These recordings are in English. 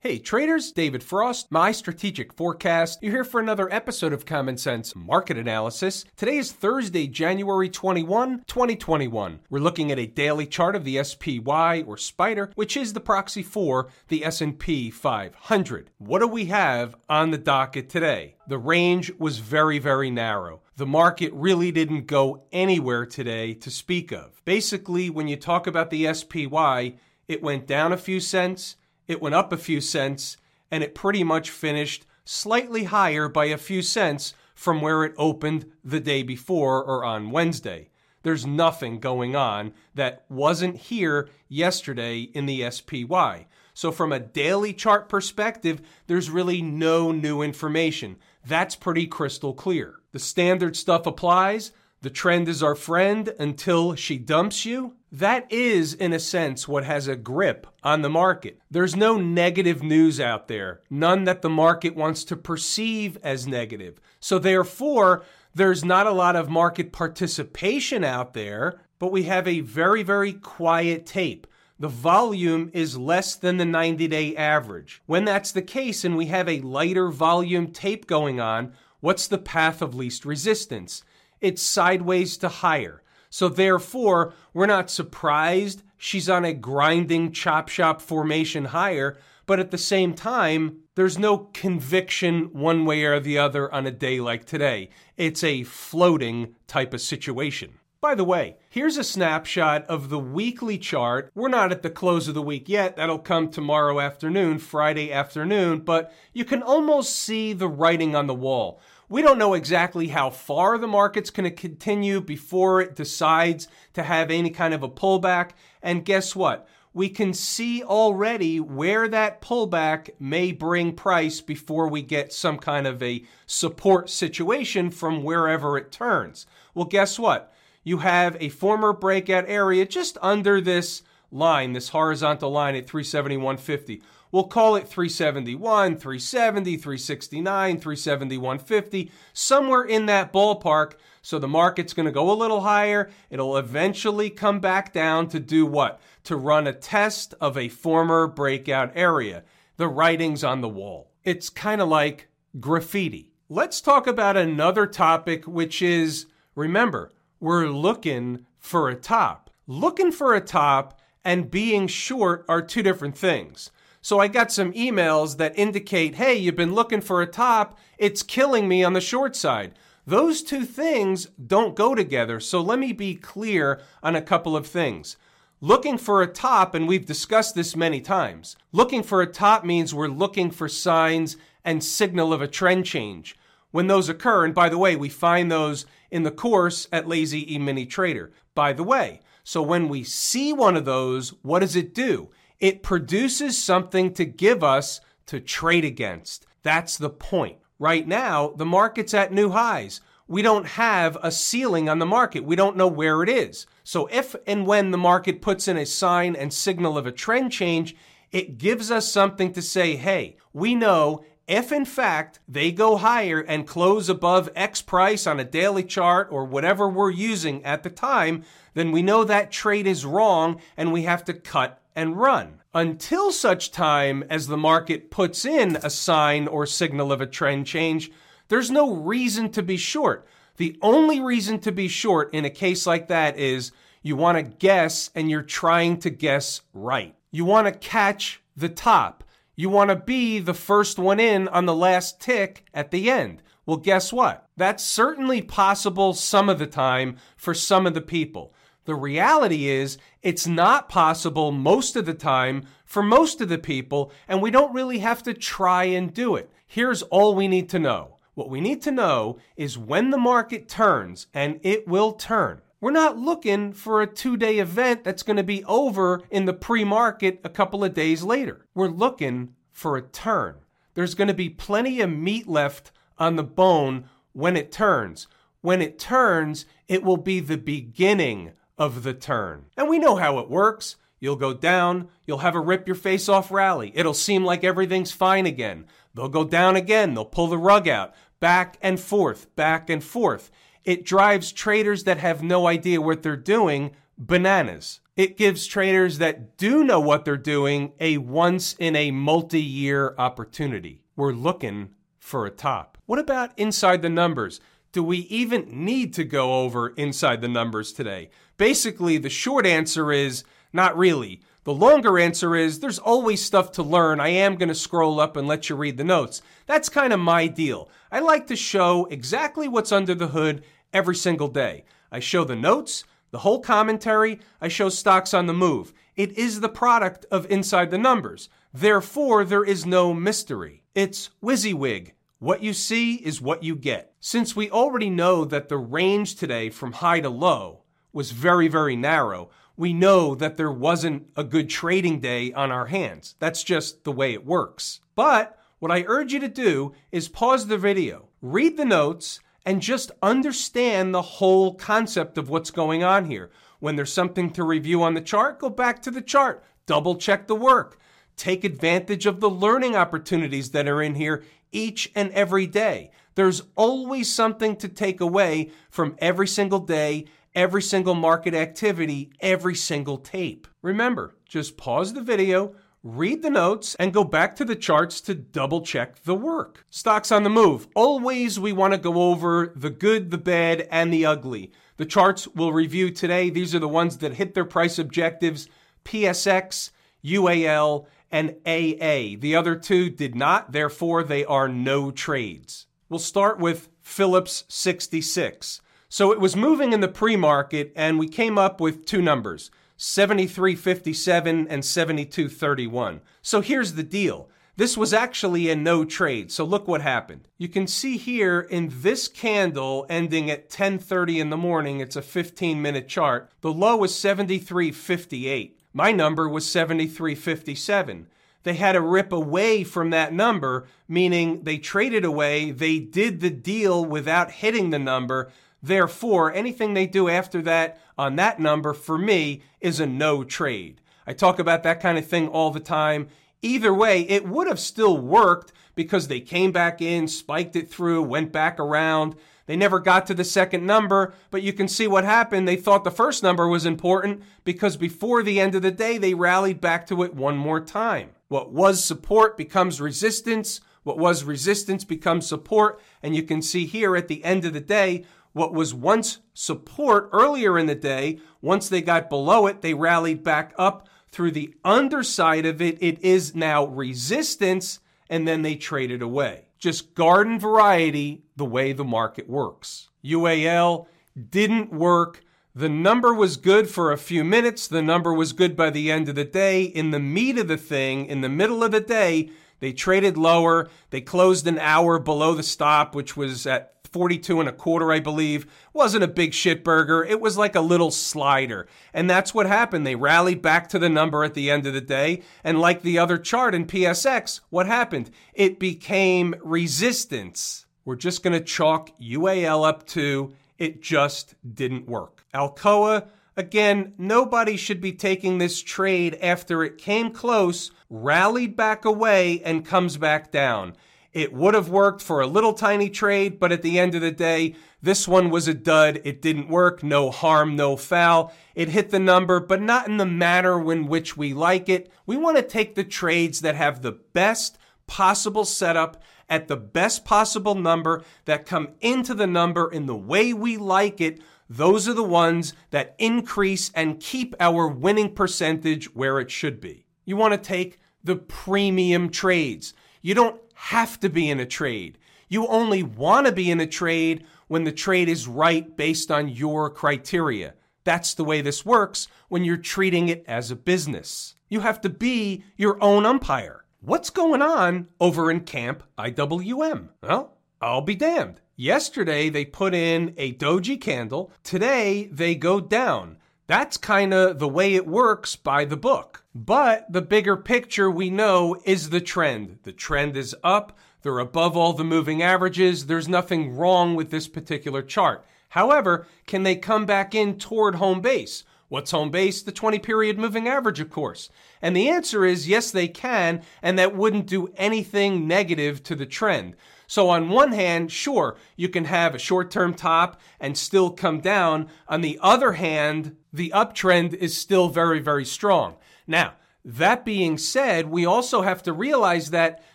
Hey traders, David Frost, my strategic forecast. You're here for another episode of Common Sense Market Analysis. Today is Thursday, January 21, 2021. We're looking at a daily chart of the SPY or Spider, which is the proxy for the S&P 500. What do we have on the docket today? The range was very, very narrow. The market really didn't go anywhere today to speak of. Basically, when you talk about the SPY, it went down a few cents it went up a few cents, and it pretty much finished slightly higher by a few cents from where it opened the day before or on Wednesday. There's nothing going on that wasn't here yesterday in the SPY. So, from a daily chart perspective, there's really no new information. That's pretty crystal clear. The standard stuff applies. The trend is our friend until she dumps you. That is, in a sense, what has a grip on the market. There's no negative news out there, none that the market wants to perceive as negative. So, therefore, there's not a lot of market participation out there, but we have a very, very quiet tape. The volume is less than the 90 day average. When that's the case and we have a lighter volume tape going on, what's the path of least resistance? It's sideways to higher. So therefore, we're not surprised she's on a grinding chop shop formation higher, but at the same time, there's no conviction one way or the other on a day like today. It's a floating type of situation. By the way, here's a snapshot of the weekly chart. We're not at the close of the week yet. That'll come tomorrow afternoon, Friday afternoon, but you can almost see the writing on the wall. We don't know exactly how far the market's going to continue before it decides to have any kind of a pullback. And guess what? We can see already where that pullback may bring price before we get some kind of a support situation from wherever it turns. Well, guess what? You have a former breakout area just under this line, this horizontal line at 371.50. We'll call it 371, 370, 369, 370, 150, somewhere in that ballpark. So the market's going to go a little higher. It'll eventually come back down to do what? To run a test of a former breakout area. The writing's on the wall. It's kind of like graffiti. Let's talk about another topic, which is remember, we're looking for a top. Looking for a top and being short are two different things. So I got some emails that indicate, hey, you've been looking for a top. It's killing me on the short side. Those two things don't go together. So let me be clear on a couple of things. Looking for a top, and we've discussed this many times, looking for a top means we're looking for signs and signal of a trend change. When those occur, and by the way, we find those in the course at Lazy E Mini Trader. By the way, so when we see one of those, what does it do? It produces something to give us to trade against. That's the point. Right now, the market's at new highs. We don't have a ceiling on the market. We don't know where it is. So, if and when the market puts in a sign and signal of a trend change, it gives us something to say, hey, we know if in fact they go higher and close above X price on a daily chart or whatever we're using at the time, then we know that trade is wrong and we have to cut and run until such time as the market puts in a sign or signal of a trend change. There's no reason to be short. The only reason to be short in a case like that is you want to guess and you're trying to guess right. You want to catch the top. You want to be the first one in on the last tick at the end. Well, guess what? That's certainly possible some of the time for some of the people. The reality is, it's not possible most of the time for most of the people, and we don't really have to try and do it. Here's all we need to know. What we need to know is when the market turns, and it will turn. We're not looking for a two day event that's going to be over in the pre market a couple of days later. We're looking for a turn. There's going to be plenty of meat left on the bone when it turns. When it turns, it will be the beginning of the turn. And we know how it works. You'll go down, you'll have a rip your face off rally. It'll seem like everything's fine again. They'll go down again, they'll pull the rug out, back and forth, back and forth. It drives traders that have no idea what they're doing bananas. It gives traders that do know what they're doing a once in a multi year opportunity. We're looking for a top. What about inside the numbers? Do we even need to go over inside the numbers today? Basically, the short answer is not really. The longer answer is there's always stuff to learn. I am going to scroll up and let you read the notes. That's kind of my deal. I like to show exactly what's under the hood every single day. I show the notes, the whole commentary, I show stocks on the move. It is the product of Inside the Numbers. Therefore, there is no mystery. It's WYSIWYG. What you see is what you get. Since we already know that the range today from high to low was very, very narrow, we know that there wasn't a good trading day on our hands. That's just the way it works. But what I urge you to do is pause the video, read the notes, and just understand the whole concept of what's going on here. When there's something to review on the chart, go back to the chart, double check the work, take advantage of the learning opportunities that are in here each and every day. There's always something to take away from every single day every single market activity, every single tape. Remember, just pause the video, read the notes, and go back to the charts to double check the work. Stocks on the move. Always we want to go over the good, the bad, and the ugly. The charts we'll review today, these are the ones that hit their price objectives PSX, UAL, and AA. The other two did not, therefore, they are no trades. We'll start with Phillips 66. So it was moving in the pre market, and we came up with two numbers 73.57 and 72.31. So here's the deal. This was actually a no trade. So look what happened. You can see here in this candle ending at 10:30 in the morning, it's a 15-minute chart. The low is 73.58. My number was 73.57. They had to rip away from that number, meaning they traded away, they did the deal without hitting the number. Therefore, anything they do after that on that number for me is a no trade. I talk about that kind of thing all the time. Either way, it would have still worked because they came back in, spiked it through, went back around. They never got to the second number, but you can see what happened. They thought the first number was important because before the end of the day, they rallied back to it one more time. What was support becomes resistance. What was resistance becomes support. And you can see here at the end of the day, what was once support earlier in the day, once they got below it, they rallied back up through the underside of it. It is now resistance, and then they traded away. Just garden variety, the way the market works. UAL didn't work. The number was good for a few minutes. The number was good by the end of the day. In the meat of the thing, in the middle of the day, they traded lower. They closed an hour below the stop, which was at 42 and a quarter, I believe. Wasn't a big shit burger. It was like a little slider. And that's what happened. They rallied back to the number at the end of the day. And like the other chart in PSX, what happened? It became resistance. We're just going to chalk UAL up to it just didn't work. Alcoa, again, nobody should be taking this trade after it came close, rallied back away, and comes back down. It would have worked for a little tiny trade, but at the end of the day, this one was a dud. It didn't work. No harm, no foul. It hit the number, but not in the manner in which we like it. We want to take the trades that have the best possible setup at the best possible number that come into the number in the way we like it. Those are the ones that increase and keep our winning percentage where it should be. You want to take the premium trades. You don't have to be in a trade. You only want to be in a trade when the trade is right based on your criteria. That's the way this works when you're treating it as a business. You have to be your own umpire. What's going on over in Camp IWM? Well, I'll be damned. Yesterday they put in a doji candle. Today they go down. That's kind of the way it works by the book. But the bigger picture we know is the trend. The trend is up. They're above all the moving averages. There's nothing wrong with this particular chart. However, can they come back in toward home base? What's home base? The 20 period moving average, of course. And the answer is yes, they can, and that wouldn't do anything negative to the trend. So, on one hand, sure, you can have a short term top and still come down. On the other hand, the uptrend is still very, very strong. Now, that being said, we also have to realize that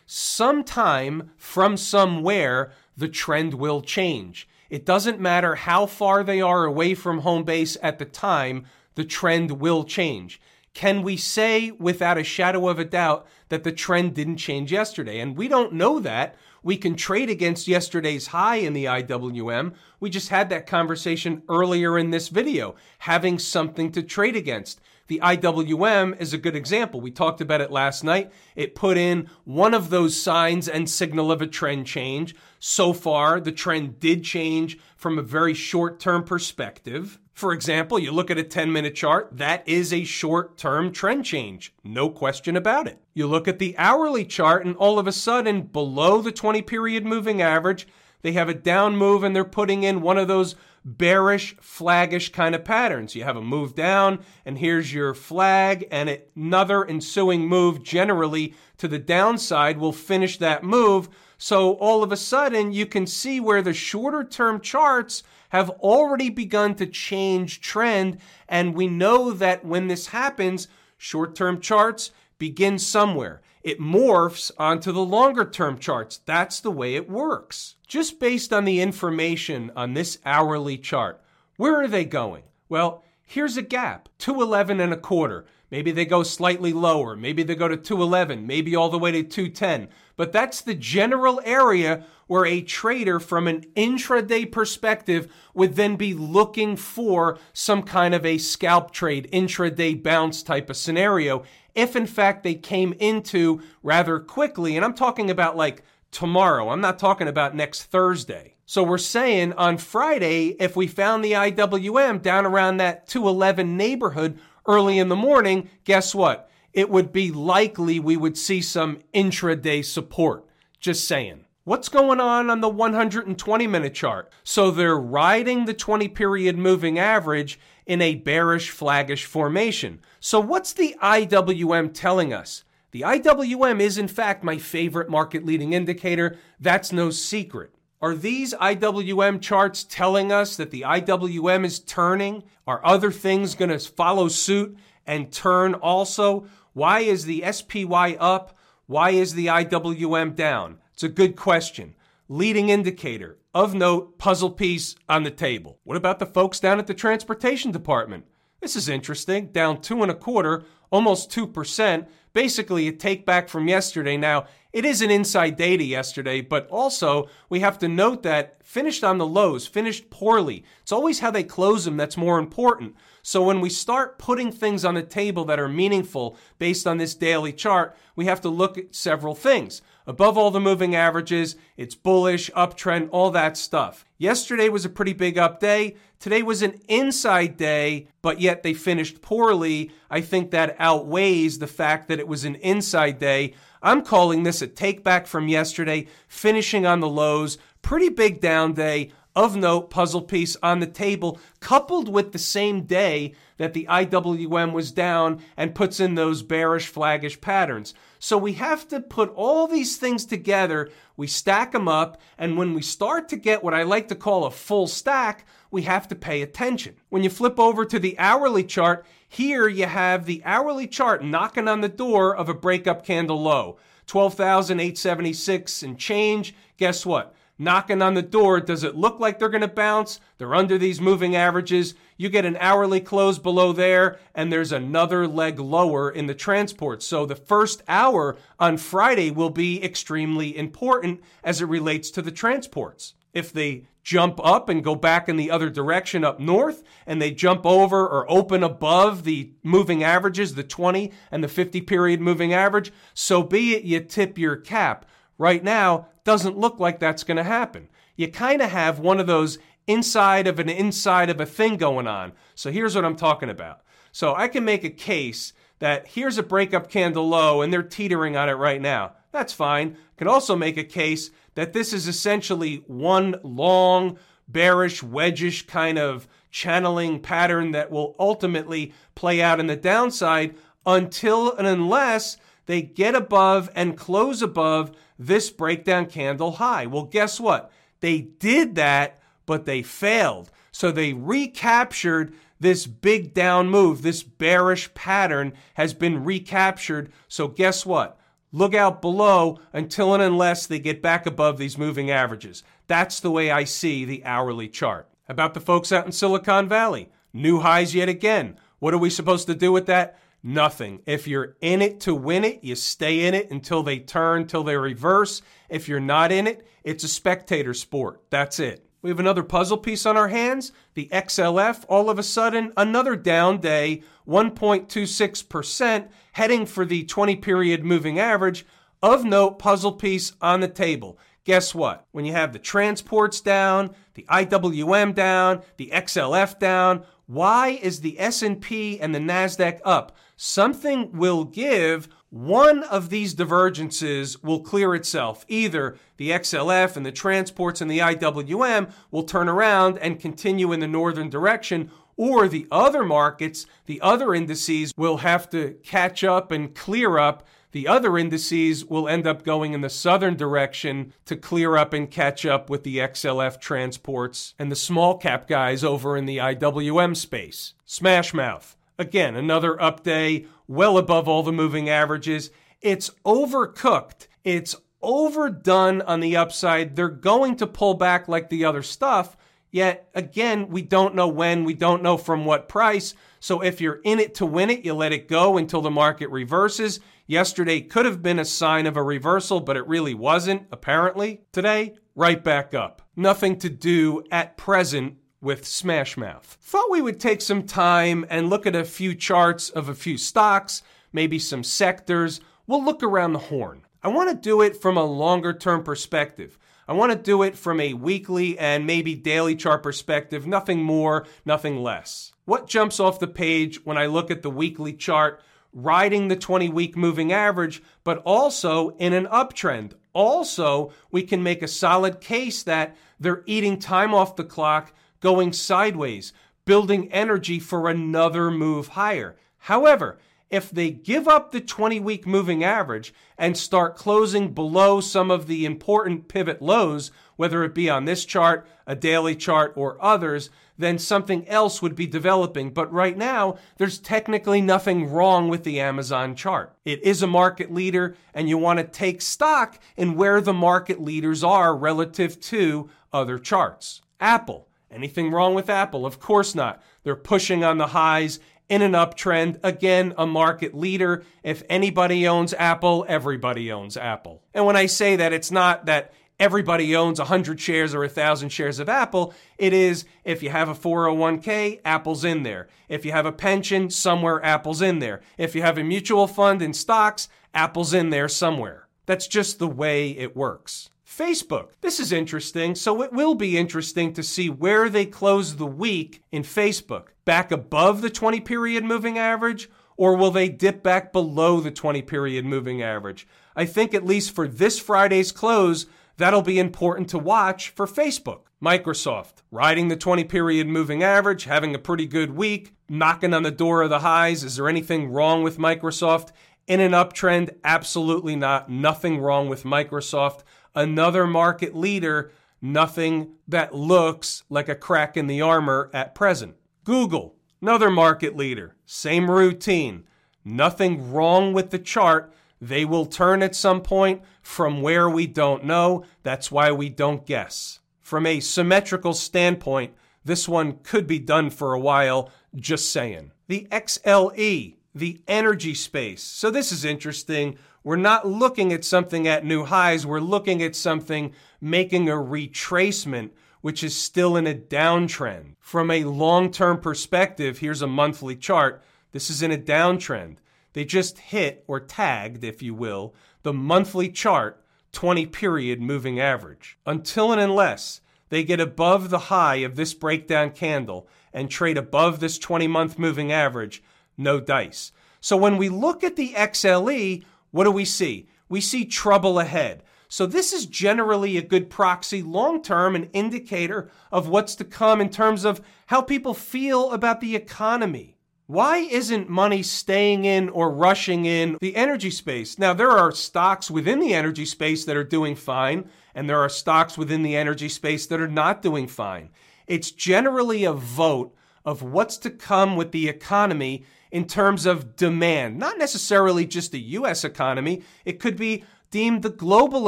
sometime from somewhere, the trend will change. It doesn't matter how far they are away from home base at the time, the trend will change. Can we say without a shadow of a doubt that the trend didn't change yesterday? And we don't know that. We can trade against yesterday's high in the IWM. We just had that conversation earlier in this video, having something to trade against. The IWM is a good example. We talked about it last night. It put in one of those signs and signal of a trend change. So far, the trend did change from a very short term perspective. For example, you look at a 10 minute chart, that is a short term trend change. No question about it. You look at the hourly chart, and all of a sudden, below the 20 period moving average, they have a down move and they're putting in one of those bearish, flaggish kind of patterns. You have a move down, and here's your flag, and another ensuing move, generally to the downside, will finish that move. So all of a sudden, you can see where the shorter term charts have already begun to change trend. And we know that when this happens, short term charts begin somewhere. It morphs onto the longer term charts. That's the way it works. Just based on the information on this hourly chart, where are they going? Well, here's a gap 211 and a quarter. Maybe they go slightly lower. Maybe they go to 211, maybe all the way to 210. But that's the general area where a trader from an intraday perspective would then be looking for some kind of a scalp trade, intraday bounce type of scenario. If in fact they came into rather quickly, and I'm talking about like tomorrow, I'm not talking about next Thursday. So we're saying on Friday, if we found the IWM down around that 211 neighborhood early in the morning, guess what? It would be likely we would see some intraday support. Just saying. What's going on on the 120 minute chart? So they're riding the 20 period moving average in a bearish flaggish formation. So what's the IWM telling us? The IWM is in fact my favorite market leading indicator. That's no secret. Are these IWM charts telling us that the IWM is turning? Are other things going to follow suit and turn also? Why is the SPY up? Why is the IWM down? It's a good question. Leading indicator. Of note, puzzle piece on the table. What about the folks down at the transportation department? This is interesting. Down two and a quarter, almost 2%. Basically, a take back from yesterday. Now, it is an inside data yesterday, but also we have to note that finished on the lows, finished poorly. It's always how they close them that's more important. So when we start putting things on the table that are meaningful based on this daily chart, we have to look at several things. Above all the moving averages, it's bullish, uptrend, all that stuff. Yesterday was a pretty big up day. Today was an inside day, but yet they finished poorly. I think that outweighs the fact that it was an inside day. I'm calling this a take back from yesterday, finishing on the lows. Pretty big down day of note puzzle piece on the table, coupled with the same day that the IWM was down and puts in those bearish flaggish patterns. So we have to put all these things together, we stack them up, and when we start to get what I like to call a full stack, we have to pay attention. When you flip over to the hourly chart, here you have the hourly chart knocking on the door of a breakup candle low. 12,876 and change. Guess what? Knocking on the door. Does it look like they're going to bounce? They're under these moving averages. You get an hourly close below there, and there's another leg lower in the transport. So the first hour on Friday will be extremely important as it relates to the transports. If they jump up and go back in the other direction up north, and they jump over or open above the moving averages, the 20 and the 50 period moving average, so be it, you tip your cap. Right now, doesn't look like that's going to happen. You kind of have one of those inside of an inside of a thing going on. So here's what I'm talking about. So I can make a case that here's a breakup candle low and they're teetering on it right now. That's fine. I can also make a case that this is essentially one long, bearish, wedgish kind of channeling pattern that will ultimately play out in the downside until and unless they get above and close above this breakdown candle high. Well, guess what? They did that, but they failed. So they recaptured this big down move, this bearish pattern has been recaptured. So guess what? Look out below until and unless they get back above these moving averages. That's the way I see the hourly chart. About the folks out in Silicon Valley, new highs yet again. What are we supposed to do with that? Nothing. If you're in it to win it, you stay in it until they turn, till they reverse. If you're not in it, it's a spectator sport. That's it. We have another puzzle piece on our hands. The XLF, all of a sudden, another down day, 1.26%, heading for the 20 period moving average. Of note, puzzle piece on the table. Guess what? When you have the transports down, the IWM down, the XLF down, why is the S&P and the Nasdaq up? Something will give one of these divergences will clear itself. Either the XLF and the transports and the IWM will turn around and continue in the northern direction, or the other markets, the other indices will have to catch up and clear up. The other indices will end up going in the southern direction to clear up and catch up with the XLF transports and the small cap guys over in the IWM space. Smash mouth. Again, another up day, well above all the moving averages. It's overcooked. It's overdone on the upside. They're going to pull back like the other stuff. Yet again, we don't know when, we don't know from what price. So if you're in it to win it, you let it go until the market reverses. Yesterday could have been a sign of a reversal, but it really wasn't, apparently. Today, right back up. Nothing to do at present with Smash Smashmouth. Thought we would take some time and look at a few charts of a few stocks, maybe some sectors. We'll look around the horn. I want to do it from a longer term perspective. I want to do it from a weekly and maybe daily chart perspective, nothing more, nothing less. What jumps off the page when I look at the weekly chart, riding the 20 week moving average, but also in an uptrend? Also, we can make a solid case that they're eating time off the clock going sideways, building energy for another move higher. However, if they give up the 20 week moving average and start closing below some of the important pivot lows, whether it be on this chart, a daily chart, or others, then something else would be developing. But right now, there's technically nothing wrong with the Amazon chart. It is a market leader, and you want to take stock in where the market leaders are relative to other charts. Apple. Anything wrong with Apple? Of course not. They're pushing on the highs in an uptrend. Again, a market leader. If anybody owns Apple, everybody owns Apple. And when I say that, it's not that everybody owns 100 shares or 1,000 shares of Apple. It is if you have a 401k, Apple's in there. If you have a pension, somewhere Apple's in there. If you have a mutual fund in stocks, Apple's in there somewhere. That's just the way it works. Facebook. This is interesting. So it will be interesting to see where they close the week in Facebook. Back above the 20 period moving average, or will they dip back below the 20 period moving average? I think, at least for this Friday's close, that'll be important to watch for Facebook. Microsoft, riding the 20 period moving average, having a pretty good week, knocking on the door of the highs. Is there anything wrong with Microsoft? In an uptrend, absolutely not. Nothing wrong with Microsoft another market leader, nothing that looks like a crack in the armor at present. Google, another market leader, same routine. Nothing wrong with the chart. They will turn at some point from where we don't know. That's why we don't guess. From a symmetrical standpoint, this one could be done for a while, just saying. The XLE, the energy space. So this is interesting. We're not looking at something at new highs. We're looking at something making a retracement, which is still in a downtrend. From a long term perspective, here's a monthly chart. This is in a downtrend. They just hit or tagged, if you will, the monthly chart 20 period moving average. Until and unless they get above the high of this breakdown candle and trade above this 20 month moving average, no dice. So when we look at the XLE, what do we see? We see trouble ahead. So, this is generally a good proxy long term, an indicator of what's to come in terms of how people feel about the economy. Why isn't money staying in or rushing in the energy space? Now, there are stocks within the energy space that are doing fine, and there are stocks within the energy space that are not doing fine. It's generally a vote of what's to come with the economy in terms of demand, not necessarily just the US economy, it could be deemed the global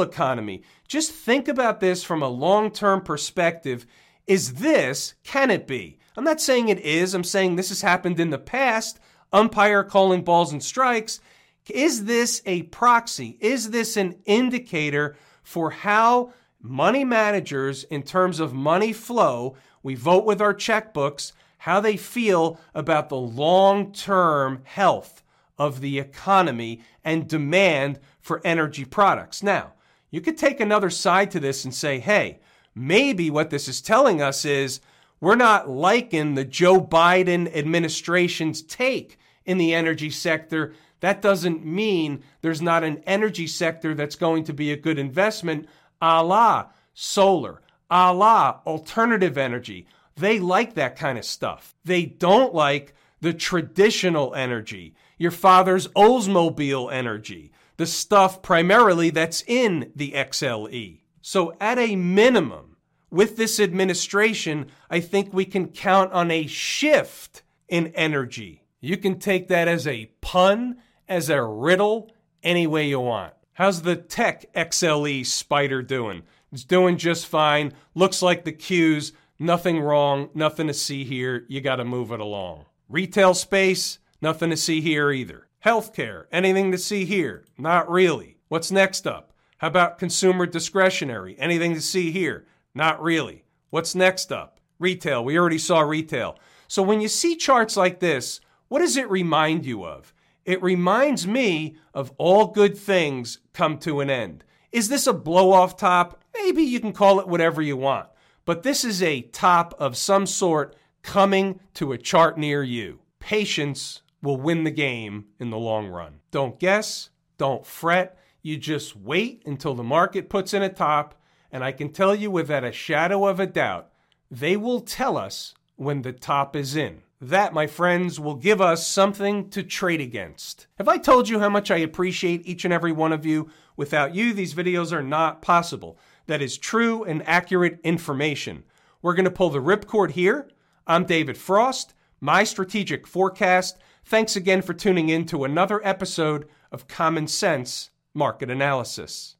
economy. Just think about this from a long term perspective. Is this, can it be? I'm not saying it is, I'm saying this has happened in the past. Umpire calling balls and strikes. Is this a proxy? Is this an indicator for how money managers, in terms of money flow, we vote with our checkbooks, how they feel about the long term health of the economy and demand for energy products. Now, you could take another side to this and say, hey, maybe what this is telling us is we're not liking the Joe Biden administration's take in the energy sector. That doesn't mean there's not an energy sector that's going to be a good investment, a la solar, a la alternative energy. They like that kind of stuff. They don't like the traditional energy, your father's Oldsmobile energy, the stuff primarily that's in the XLE. So, at a minimum, with this administration, I think we can count on a shift in energy. You can take that as a pun, as a riddle, any way you want. How's the Tech XLE Spider doing? It's doing just fine. Looks like the Q's, nothing wrong, nothing to see here. You got to move it along. Retail space, nothing to see here either. Healthcare, anything to see here? Not really. What's next up? How about consumer discretionary? Anything to see here? Not really. What's next up? Retail, we already saw retail. So when you see charts like this, what does it remind you of? It reminds me of all good things come to an end. Is this a blow off top? Maybe you can call it whatever you want. But this is a top of some sort coming to a chart near you. Patience will win the game in the long run. Don't guess, don't fret. You just wait until the market puts in a top, and I can tell you without a shadow of a doubt, they will tell us when the top is in. That, my friends, will give us something to trade against. Have I told you how much I appreciate each and every one of you? Without you, these videos are not possible. That is true and accurate information. We're going to pull the ripcord here. I'm David Frost, my strategic forecast. Thanks again for tuning in to another episode of Common Sense Market Analysis.